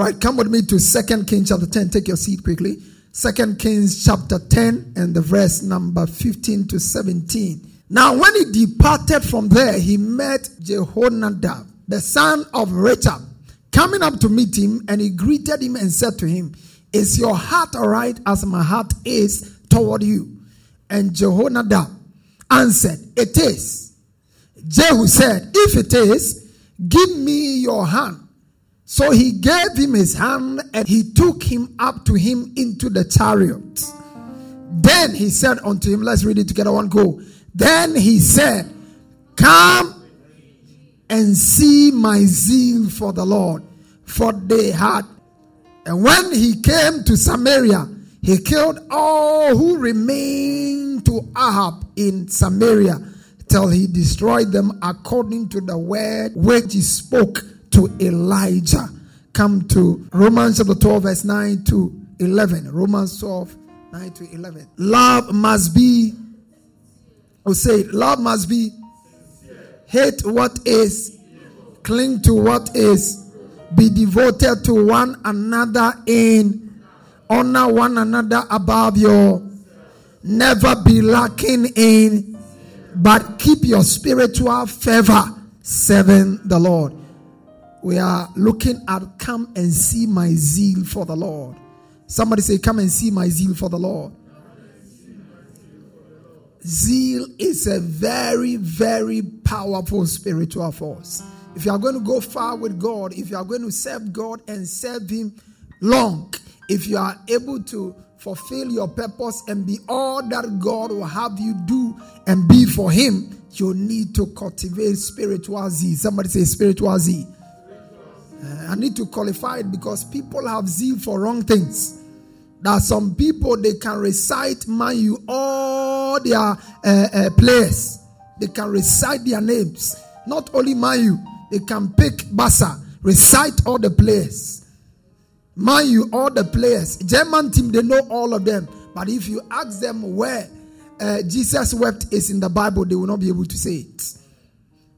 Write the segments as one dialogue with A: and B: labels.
A: Right, come with me to Second Kings chapter 10. Take your seat quickly. Second Kings chapter 10 and the verse number 15 to 17. Now, when he departed from there, he met Jehonadab, the son of Rechab, coming up to meet him, and he greeted him and said to him, Is your heart all right as my heart is toward you? And Jehonadab answered, It is. Jehu said, If it is, give me your hand. So he gave him his hand and he took him up to him into the chariot. Then he said unto him, Let's read it together, one go. Then he said, Come and see my zeal for the Lord. For they had. And when he came to Samaria, he killed all who remained to Ahab in Samaria till he destroyed them according to the word which he spoke to Elijah. Come to Romans chapter 12, verse 9 to 11. Romans 12, 9 to 11. Love must be will say, Love must be hate what is, cling to what is, be devoted to one another in honor one another above your never be lacking in but keep your spiritual fervor serving the Lord. We are looking at come and see my zeal for the Lord. Somebody say, Come and see my zeal for the Lord. Zeal is a very, very powerful spiritual force. If you are going to go far with God, if you are going to serve God and serve Him long, if you are able to fulfill your purpose and be all that God will have you do and be for Him, you need to cultivate spiritual zeal. Somebody say spiritual zeal. I need to qualify it because people have zeal for wrong things. There are some people they can recite Man U all their uh, uh, players. They can recite their names. Not only Man U, they can pick Barca, recite all the players. Man U, all the players. German team, they know all of them. But if you ask them where uh, Jesus wept is in the Bible, they will not be able to say it.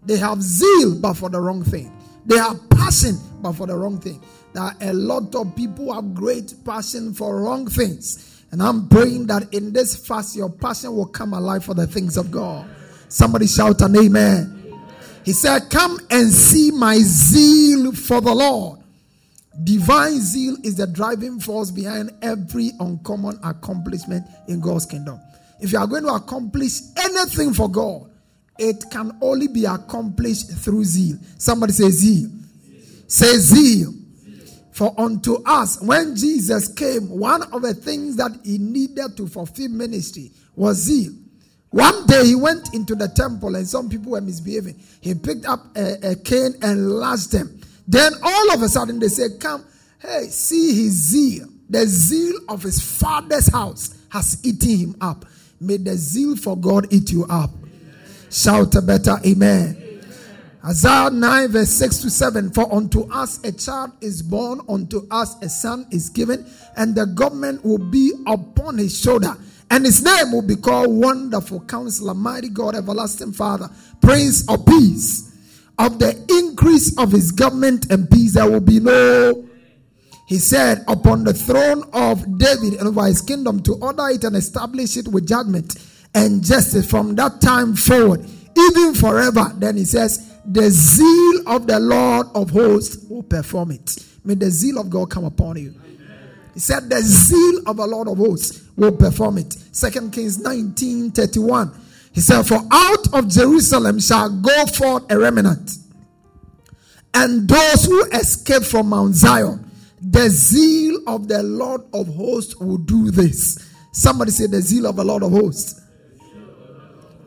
A: They have zeal, but for the wrong thing. They have passion, but for the wrong thing that a lot of people have great passion for wrong things. And I'm praying that in this fast, your passion will come alive for the things of God. Somebody shout an amen. He said, Come and see my zeal for the Lord. Divine zeal is the driving force behind every uncommon accomplishment in God's kingdom. If you are going to accomplish anything for God, it can only be accomplished through zeal. Somebody say zeal. Say zeal. For unto us, when Jesus came, one of the things that he needed to fulfill ministry was zeal. One day he went into the temple and some people were misbehaving. He picked up a, a cane and lashed them. Then all of a sudden they said, Come, hey, see his zeal. The zeal of his father's house has eaten him up. May the zeal for God eat you up. Shout a better amen. Isaiah 9, verse 6 to 7 For unto us a child is born, unto us a son is given, and the government will be upon his shoulder. And his name will be called Wonderful Counselor, Mighty God, Everlasting Father, Prince of Peace. Of the increase of his government and peace, there will be no. He said, Upon the throne of David and over his kingdom, to order it and establish it with judgment and justice from that time forward, even forever. Then he says, the zeal of the Lord of hosts will perform it. May the zeal of God come upon you. He said, The zeal of the Lord of hosts will perform it. Second Kings 19 31. He said, For out of Jerusalem shall go forth a remnant, and those who escape from Mount Zion, the zeal of the Lord of hosts will do this. Somebody say, The zeal of the Lord of hosts.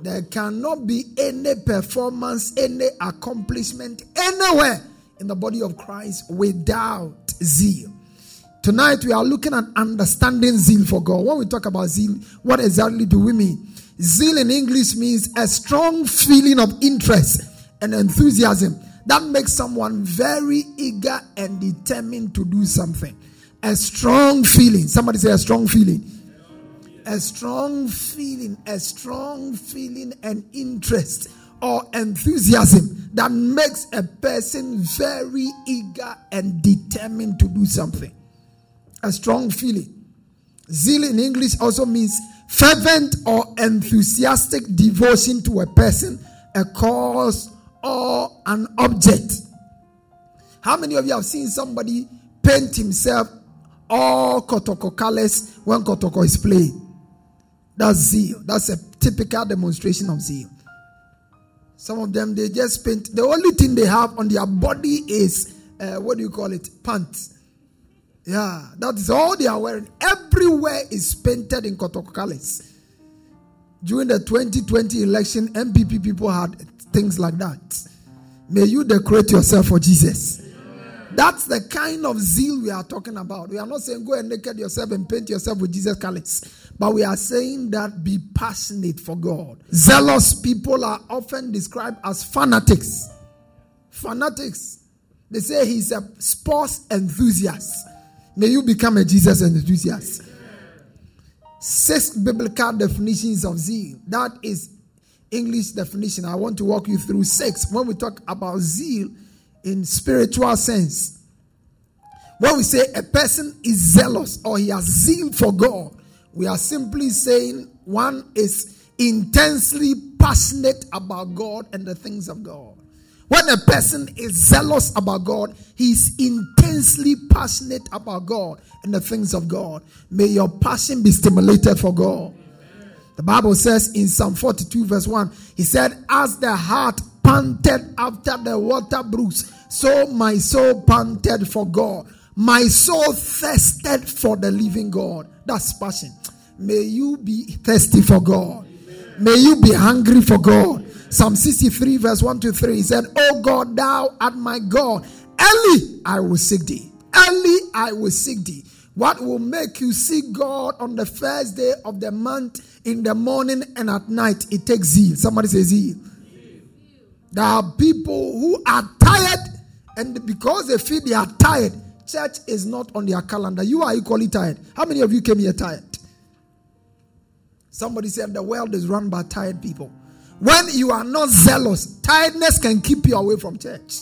A: There cannot be any performance, any accomplishment anywhere in the body of Christ without zeal. Tonight we are looking at understanding zeal for God. When we talk about zeal, what exactly do we mean? Zeal in English means a strong feeling of interest and enthusiasm that makes someone very eager and determined to do something. A strong feeling. Somebody say a strong feeling. A strong feeling, a strong feeling and interest or enthusiasm that makes a person very eager and determined to do something. A strong feeling. Zeal in English also means fervent or enthusiastic devotion to a person, a cause, or an object. How many of you have seen somebody paint himself all kotoko colors when kotoko is playing? That's zeal. That's a typical demonstration of zeal. Some of them, they just paint. The only thing they have on their body is, uh, what do you call it? Pants. Yeah, that is all they are wearing. Everywhere is painted in Kotoko colors. During the 2020 election, NPP people had things like that. May you decorate yourself for Jesus. That's the kind of zeal we are talking about. We are not saying go and naked yourself and paint yourself with Jesus colors, but we are saying that be passionate for God. Zealous people are often described as fanatics. Fanatics. They say he's a sports enthusiast. May you become a Jesus enthusiast. Six biblical definitions of zeal. That is English definition. I want to walk you through six. When we talk about zeal, in spiritual sense. When we say a person is zealous or he has zeal for God, we are simply saying one is intensely passionate about God and the things of God. When a person is zealous about God, he is intensely passionate about God and the things of God. May your passion be stimulated for God. The Bible says in Psalm 42, verse 1, he said, As the heart panted after the water brooks, so my soul panted for God. My soul thirsted for the living God. That's passion. May you be thirsty for God. May you be hungry for God. Psalm 63, verse 1 to 3. He said, Oh God, thou art my God. Early I will seek thee. Early I will seek thee. What will make you seek God on the first day of the month, in the morning and at night? It takes zeal. Somebody say zeal. There are people who are tired and because they feel they are tired, church is not on their calendar. You are equally tired. How many of you came here tired? Somebody said the world is run by tired people. When you are not zealous, tiredness can keep you away from church.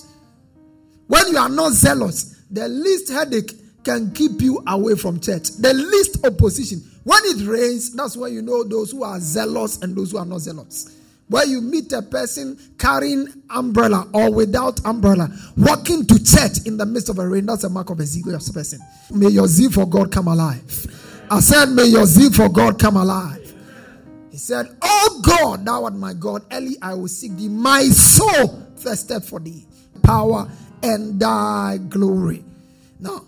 A: When you are not zealous, the least headache can keep you away from church. The least opposition. When it rains, that's when you know those who are zealous and those who are not zealous where you meet a person carrying umbrella or without umbrella, walking to church in the midst of a rain, that's a mark of a zealous person. May your zeal for God come alive. I said, May your zeal for God come alive. He said, Oh God, thou art my God. Early I will seek thee. My soul thirsted for thee. Power and thy glory. Now,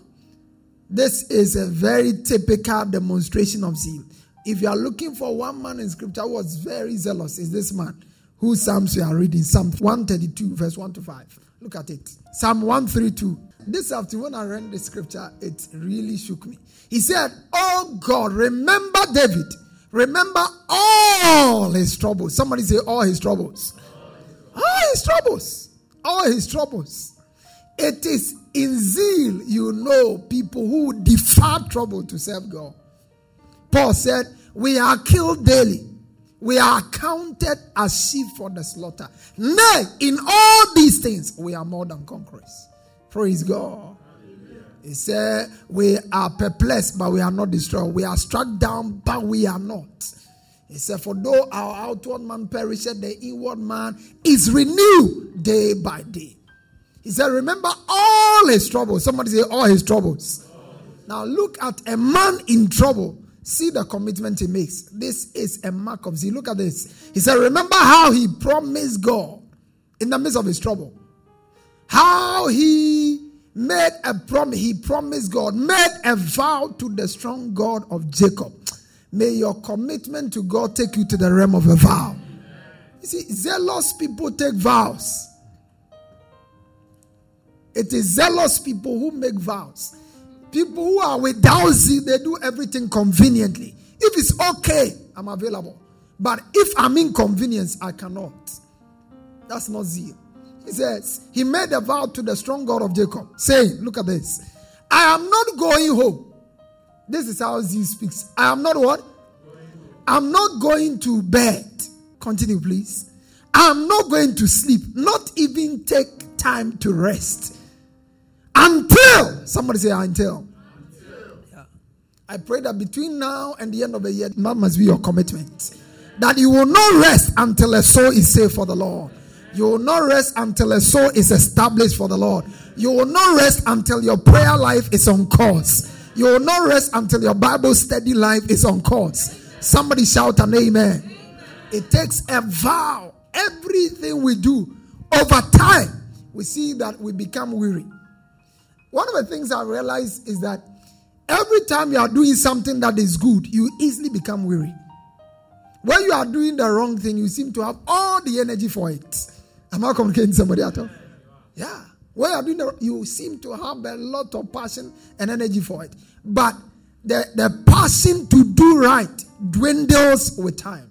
A: this is a very typical demonstration of zeal. If you are looking for one man in scripture who was very zealous, is this man whose Psalms we are reading. Psalm 132, verse 1 to 5. Look at it. Psalm 132. This afternoon, when I read the scripture, it really shook me. He said, Oh God, remember David. Remember all his troubles. Somebody say, All his troubles. All his troubles. All his troubles. It is in zeal you know people who defer trouble to serve God. Paul said, We are killed daily. We are counted as sheep for the slaughter. Nay, in all these things, we are more than conquerors. Praise God. He said, We are perplexed, but we are not destroyed. We are struck down, but we are not. He said, For though our outward man perisheth, the inward man is renewed day by day. He said, Remember all his troubles. Somebody say, All his troubles. Now look at a man in trouble. See the commitment he makes. This is a mark of zeal. Look at this. He said, Remember how he promised God in the midst of his trouble. How he made a promise, he promised God, made a vow to the strong God of Jacob. May your commitment to God take you to the realm of a vow. You see, zealous people take vows. It is zealous people who make vows. People who are without zeal, they do everything conveniently. If it's okay, I'm available. But if I'm inconvenienced, I cannot. That's not zeal. He says, He made a vow to the strong God of Jacob, saying, Look at this. I am not going home. This is how zeal speaks. I am not what? I'm not going to bed. Continue, please. I'm not going to sleep, not even take time to rest until somebody say until. until. Yeah. I pray that between now and the end of the year, that must be your commitment. That you will not rest until a soul is saved for the Lord. You will not rest until a soul is established for the Lord. You will not rest until your prayer life is on course. You will not rest until your Bible study life is on course. Somebody shout an amen. amen. It takes a vow. Everything we do over time, we see that we become weary. One of the things I realize is that every time you are doing something that is good, you easily become weary. When you are doing the wrong thing, you seem to have all the energy for it. Am I communicating somebody at all? Yeah. When you are doing the, you seem to have a lot of passion and energy for it. But the, the passion to do right dwindles with time.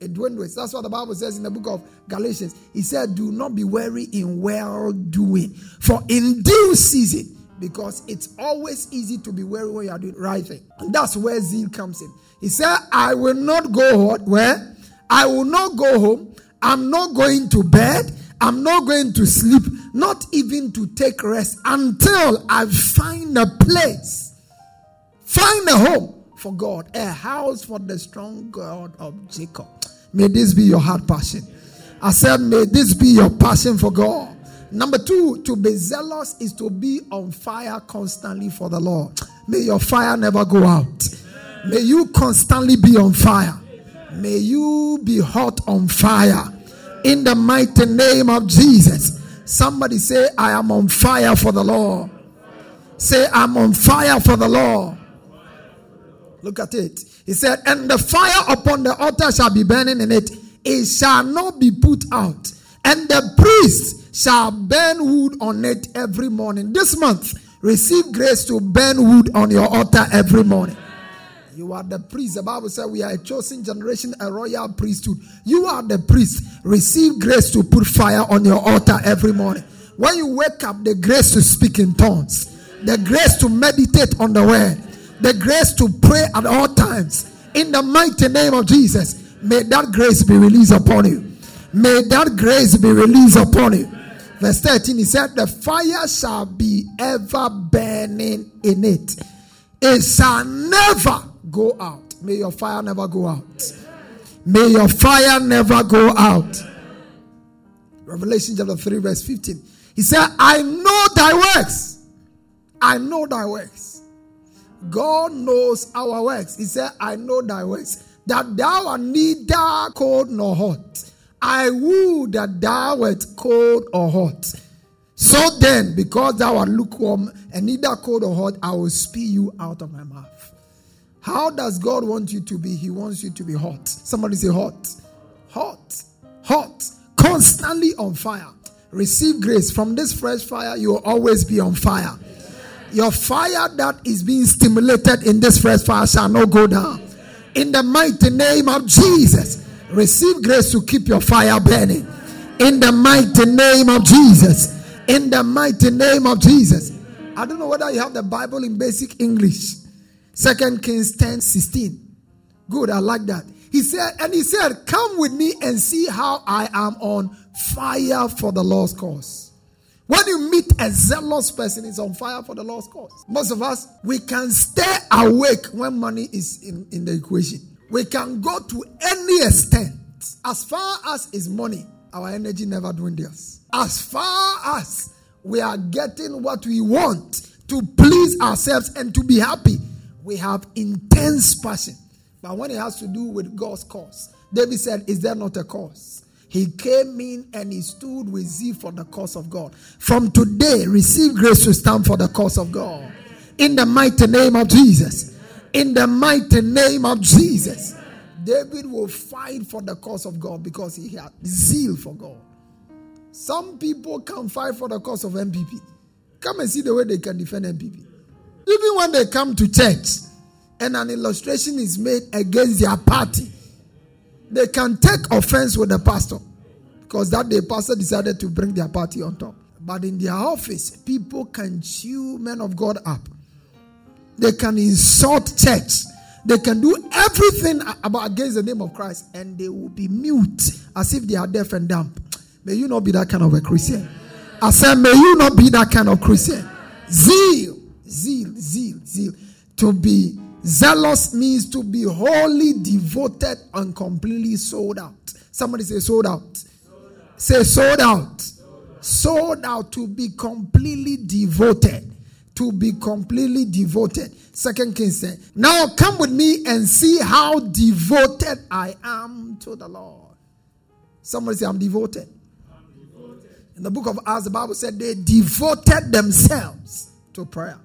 A: It dwindles. That's what the Bible says in the book of Galatians. He said, Do not be weary in well doing, for in due season, because it's always easy to be weary when you are doing right thing. And that's where zeal comes in. He said, I will not go home. Where? I will not go home. I'm not going to bed. I'm not going to sleep, not even to take rest until I find a place, find a home for God, a house for the strong God of Jacob. May this be your heart passion. I said, may this be your passion for God. Number two, to be zealous is to be on fire constantly for the Lord. May your fire never go out. May you constantly be on fire. May you be hot on fire. In the mighty name of Jesus. Somebody say, I am on fire for the Lord. Say, I'm on fire for the Lord. Look at it. He said, And the fire upon the altar shall be burning in it, it shall not be put out. And the priest shall burn wood on it every morning. This month, receive grace to burn wood on your altar every morning. You are the priest. The Bible says we are a chosen generation, a royal priesthood. You are the priest. Receive grace to put fire on your altar every morning. When you wake up, the grace to speak in tongues, the grace to meditate on the word, the grace to pray at all times. In the mighty name of Jesus, may that grace be released upon you. May that grace be released upon you. Verse 13, he said, The fire shall be ever burning in it, it shall never go out. May your fire never go out. May your fire never go out. Revelation chapter 3, verse 15. He said, I know thy works. I know thy works God knows our works. He said, I know thy works, that thou art neither cold nor hot. I would that thou wert cold or hot. So then, because thou art lukewarm and neither cold or hot, I will spew you out of my mouth. How does God want you to be? He wants you to be hot. Somebody say hot. Hot. Hot. Constantly on fire. Receive grace. From this fresh fire, you will always be on fire. Your fire that is being stimulated in this fresh fire shall not go down. In the mighty name of Jesus, receive grace to keep your fire burning. In the mighty name of Jesus. In the mighty name of Jesus. I don't know whether you have the Bible in basic English. Second Kings 10 16. Good, I like that. He said, and he said, Come with me and see how I am on fire for the Lord's cause. When you meet a zealous person, is on fire for the Lord's cause. Most of us, we can stay awake when money is in, in the equation. We can go to any extent. As far as is money, our energy never dwindles. As far as we are getting what we want to please ourselves and to be happy, we have intense passion. But when it has to do with God's cause, David said, Is there not a cause? He came in and he stood with zeal for the cause of God. From today, receive grace to stand for the cause of God. In the mighty name of Jesus. In the mighty name of Jesus. David will fight for the cause of God because he had zeal for God. Some people can fight for the cause of NPP. Come and see the way they can defend NPP. Even when they come to church and an illustration is made against their party, they can take offense with the pastor because that day pastor decided to bring their party on top. But in their office, people can chew men of God up. They can insult church. They can do everything about against the name of Christ, and they will be mute as if they are deaf and dumb. May you not be that kind of a Christian. I said, may you not be that kind of Christian. Zeal, zeal, zeal, zeal. To be Zealous means to be wholly devoted and completely sold out. Somebody say sold out. Say sold out. sold out. Sold out to be completely devoted. To be completely devoted. Second King said, Now come with me and see how devoted I am to the Lord. Somebody say, I'm devoted. I'm devoted. In the book of Acts, the Bible said they devoted themselves to prayer.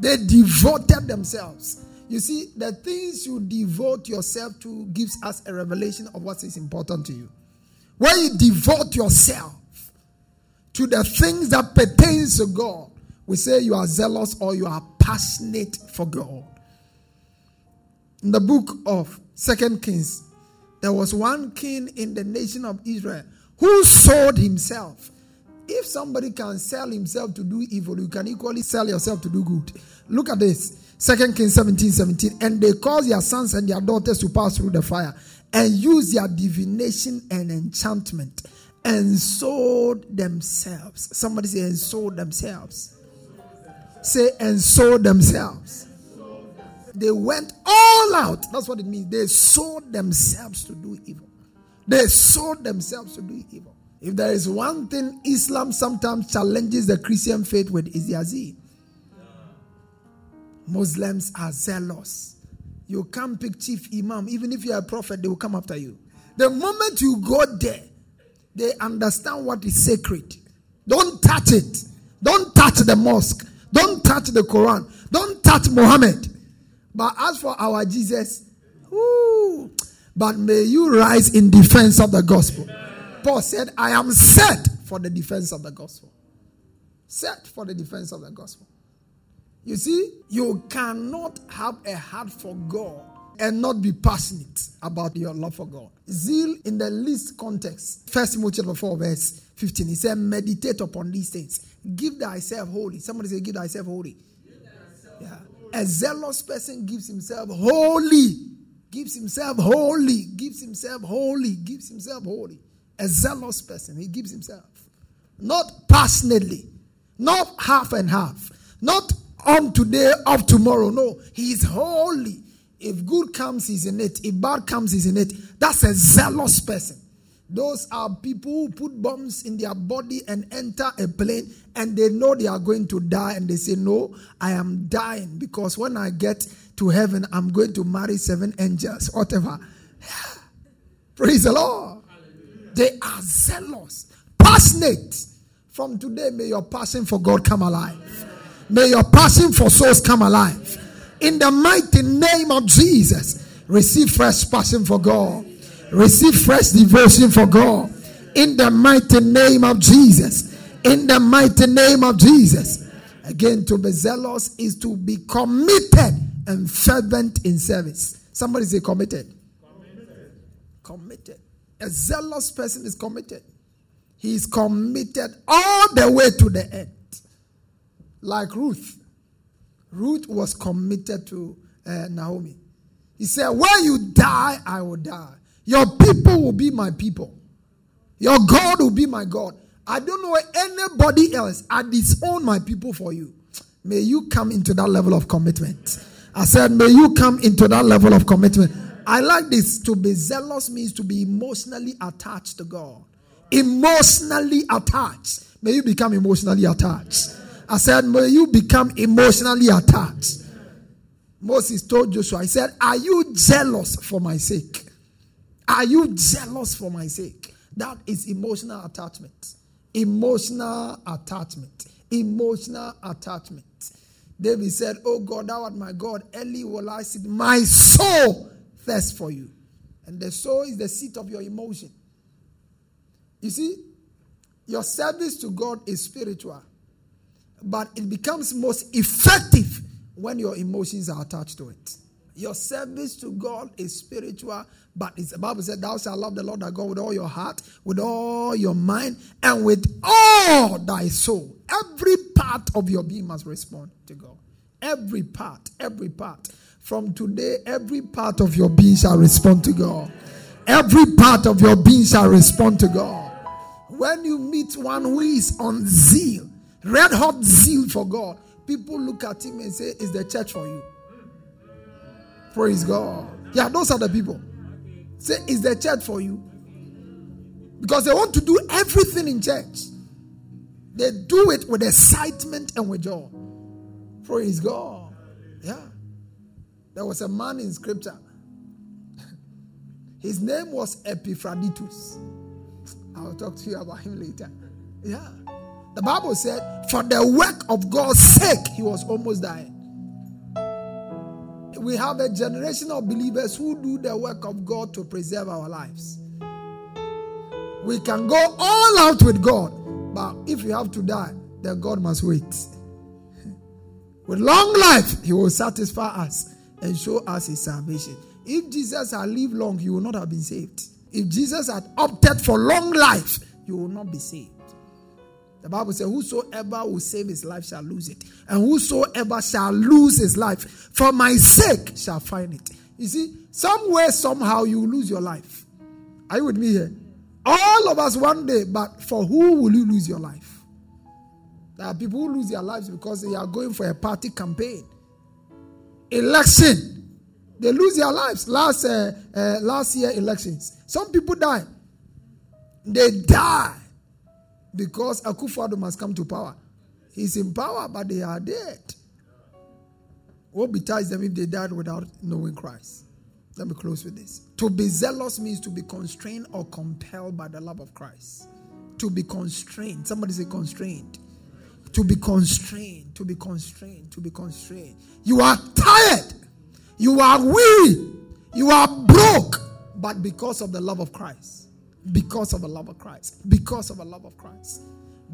A: They devoted themselves. You see, the things you devote yourself to gives us a revelation of what is important to you. When you devote yourself to the things that pertains to God, we say you are zealous or you are passionate for God. In the book of Second Kings, there was one king in the nation of Israel who sold himself. If somebody can sell himself to do evil, you can equally sell yourself to do good. Look at this. Second Kings 17 17. And they caused their sons and their daughters to pass through the fire and use their divination and enchantment and sold themselves. Somebody say, and sold themselves. Say, and sold themselves. They went all out. That's what it means. They sold themselves to do evil. They sold themselves to do evil. If there is one thing Islam sometimes challenges the Christian faith with, is their. Muslims are zealous. You can't pick chief imam, even if you're a prophet, they will come after you. The moment you go there, they understand what is sacred. Don't touch it. Don't touch the mosque. Don't touch the Quran. Don't touch Muhammad. But as for our Jesus, whoo, but may you rise in defense of the gospel. Paul said, I am set for the defense of the gospel. Set for the defense of the gospel. You see, you cannot have a heart for God and not be passionate about your love for God. Zeal in the least context. First Timothy chapter 4, verse 15. He said, Meditate upon these things. Give thyself wholly. Somebody say, Give thyself wholly. yeah. A zealous person gives himself wholly. Gives himself wholly. Gives himself wholly. Gives himself wholly. A zealous person, he gives himself. Not passionately. Not half and half. Not on today, of tomorrow. No, he is wholly. If good comes, he's in it. If bad comes, he's in it. That's a zealous person. Those are people who put bombs in their body and enter a plane and they know they are going to die and they say, No, I am dying because when I get to heaven, I'm going to marry seven angels, whatever. Praise the Lord. They are zealous, passionate. From today, may your passion for God come alive. May your passion for souls come alive. In the mighty name of Jesus, receive fresh passion for God. Receive fresh devotion for God. In the mighty name of Jesus. In the mighty name of Jesus. Again, to be zealous is to be committed and fervent in service. Somebody say committed. Committed. committed. A zealous person is committed. He is committed all the way to the end like Ruth. Ruth was committed to uh, Naomi. He said, When you die, I will die. Your people will be my people. Your God will be my God. I don't know anybody else. I disown my people for you. May you come into that level of commitment. I said, May you come into that level of commitment. I like this. To be zealous means to be emotionally attached to God. Emotionally attached. May you become emotionally attached. I said, May you become emotionally attached. Moses told Joshua, I said, Are you jealous for my sake? Are you jealous for my sake? That is emotional attachment. Emotional attachment. Emotional attachment. David said, Oh God, thou art my God. Early will I sit. My soul thirsts for you. And the soul is the seat of your emotion. You see, your service to God is spiritual, but it becomes most effective when your emotions are attached to it. Your service to God is spiritual, but it's, the Bible said, Thou shalt love the Lord thy God with all your heart, with all your mind, and with all thy soul. Every part of your being must respond to God. Every part, every part. From today, every part of your being shall respond to God. Every part of your being shall respond to God. When you meet one who is on zeal, red hot zeal for God, people look at him and say, Is the church for you? Praise God. Yeah, those are the people. Say, Is the church for you? Because they want to do everything in church. They do it with excitement and with joy. Praise God. Yeah. There was a man in scripture. His name was Epaphroditus. I'll talk to you about him later. Yeah. The Bible said, for the work of God's sake, he was almost dying. We have a generation of believers who do the work of God to preserve our lives. We can go all out with God, but if you have to die, then God must wait. With long life, He will satisfy us and show us His salvation. If Jesus had lived long, you would not have been saved. If Jesus had opted for long life, you will not be saved. The Bible says, Whosoever will save his life shall lose it, and whosoever shall lose his life for my sake shall find it. You see, somewhere, somehow, you lose your life. Are you with me here? All of us one day, but for who will you lose your life? There are people who lose their lives because they are going for a party campaign, election. They lose their lives. Last uh, uh, last year elections, some people die. They die because Akufo-Addo must come to power. He's in power, but they are dead. What betides them if they died without knowing Christ? Let me close with this. To be zealous means to be constrained or compelled by the love of Christ. To be constrained. Somebody say constrained. To be constrained. To be constrained. To be constrained. You are tired. You are weary. You are broke. But because of the love of Christ because of the love of Christ. Because of the love of Christ.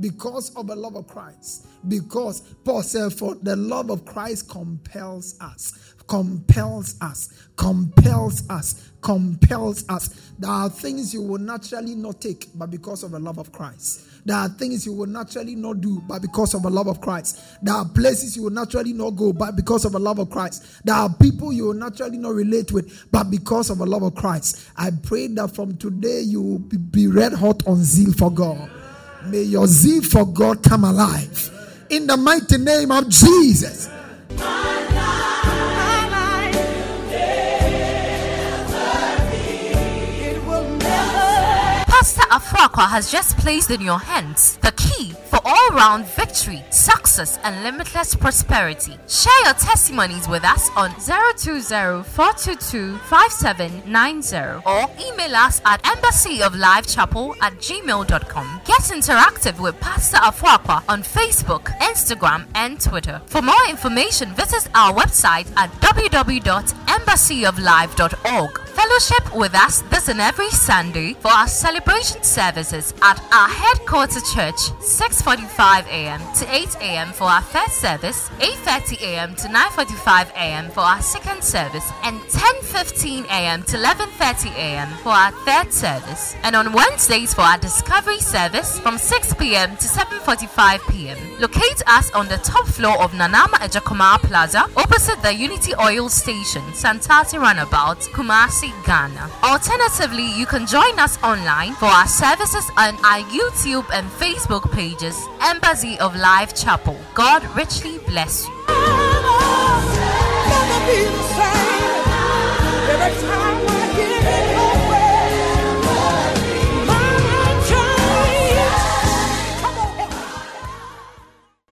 A: Because of the love of Christ. Because Paul said, For the love of Christ compels us. Compels us. Compels us. Compels us. There are things you will naturally not take, but because of the love of Christ. There are things you will naturally not do, but because of the love of Christ. There are places you will naturally not go, but because of the love of Christ. There are people you will naturally not relate with, but because of the love of Christ. I pray that from today you will be red hot on zeal for God. May your zeal for God come alive. In the mighty name of Jesus.
B: Pastor Afrakwa has just placed in your hands the key all round victory, success, and limitless prosperity. Share your testimonies with us on 020 422 5790 or email us at embassyoflifechapel at gmail.com. Get interactive with Pastor Afrakwa on Facebook, Instagram, and Twitter. For more information, visit our website at www.embassyoflife.org. Fellowship with us this and every Sunday for our celebration services at our headquarters church, 6:45 a.m. to 8 a.m. for our first service, 8:30 a.m. to 9:45 a.m. for our second service, and 10:15 a.m. to 11:30 a.m. for our third service. And on Wednesdays for our discovery service from 6 p.m. to 7:45 p.m. Locate us on the top floor of Nanama Ejakoma Plaza, opposite the Unity Oil Station, Santasi Runabout, Kumasi. Ghana. Alternatively, you can join us online for our services on our YouTube and Facebook pages, Embassy of Life Chapel. God richly bless you.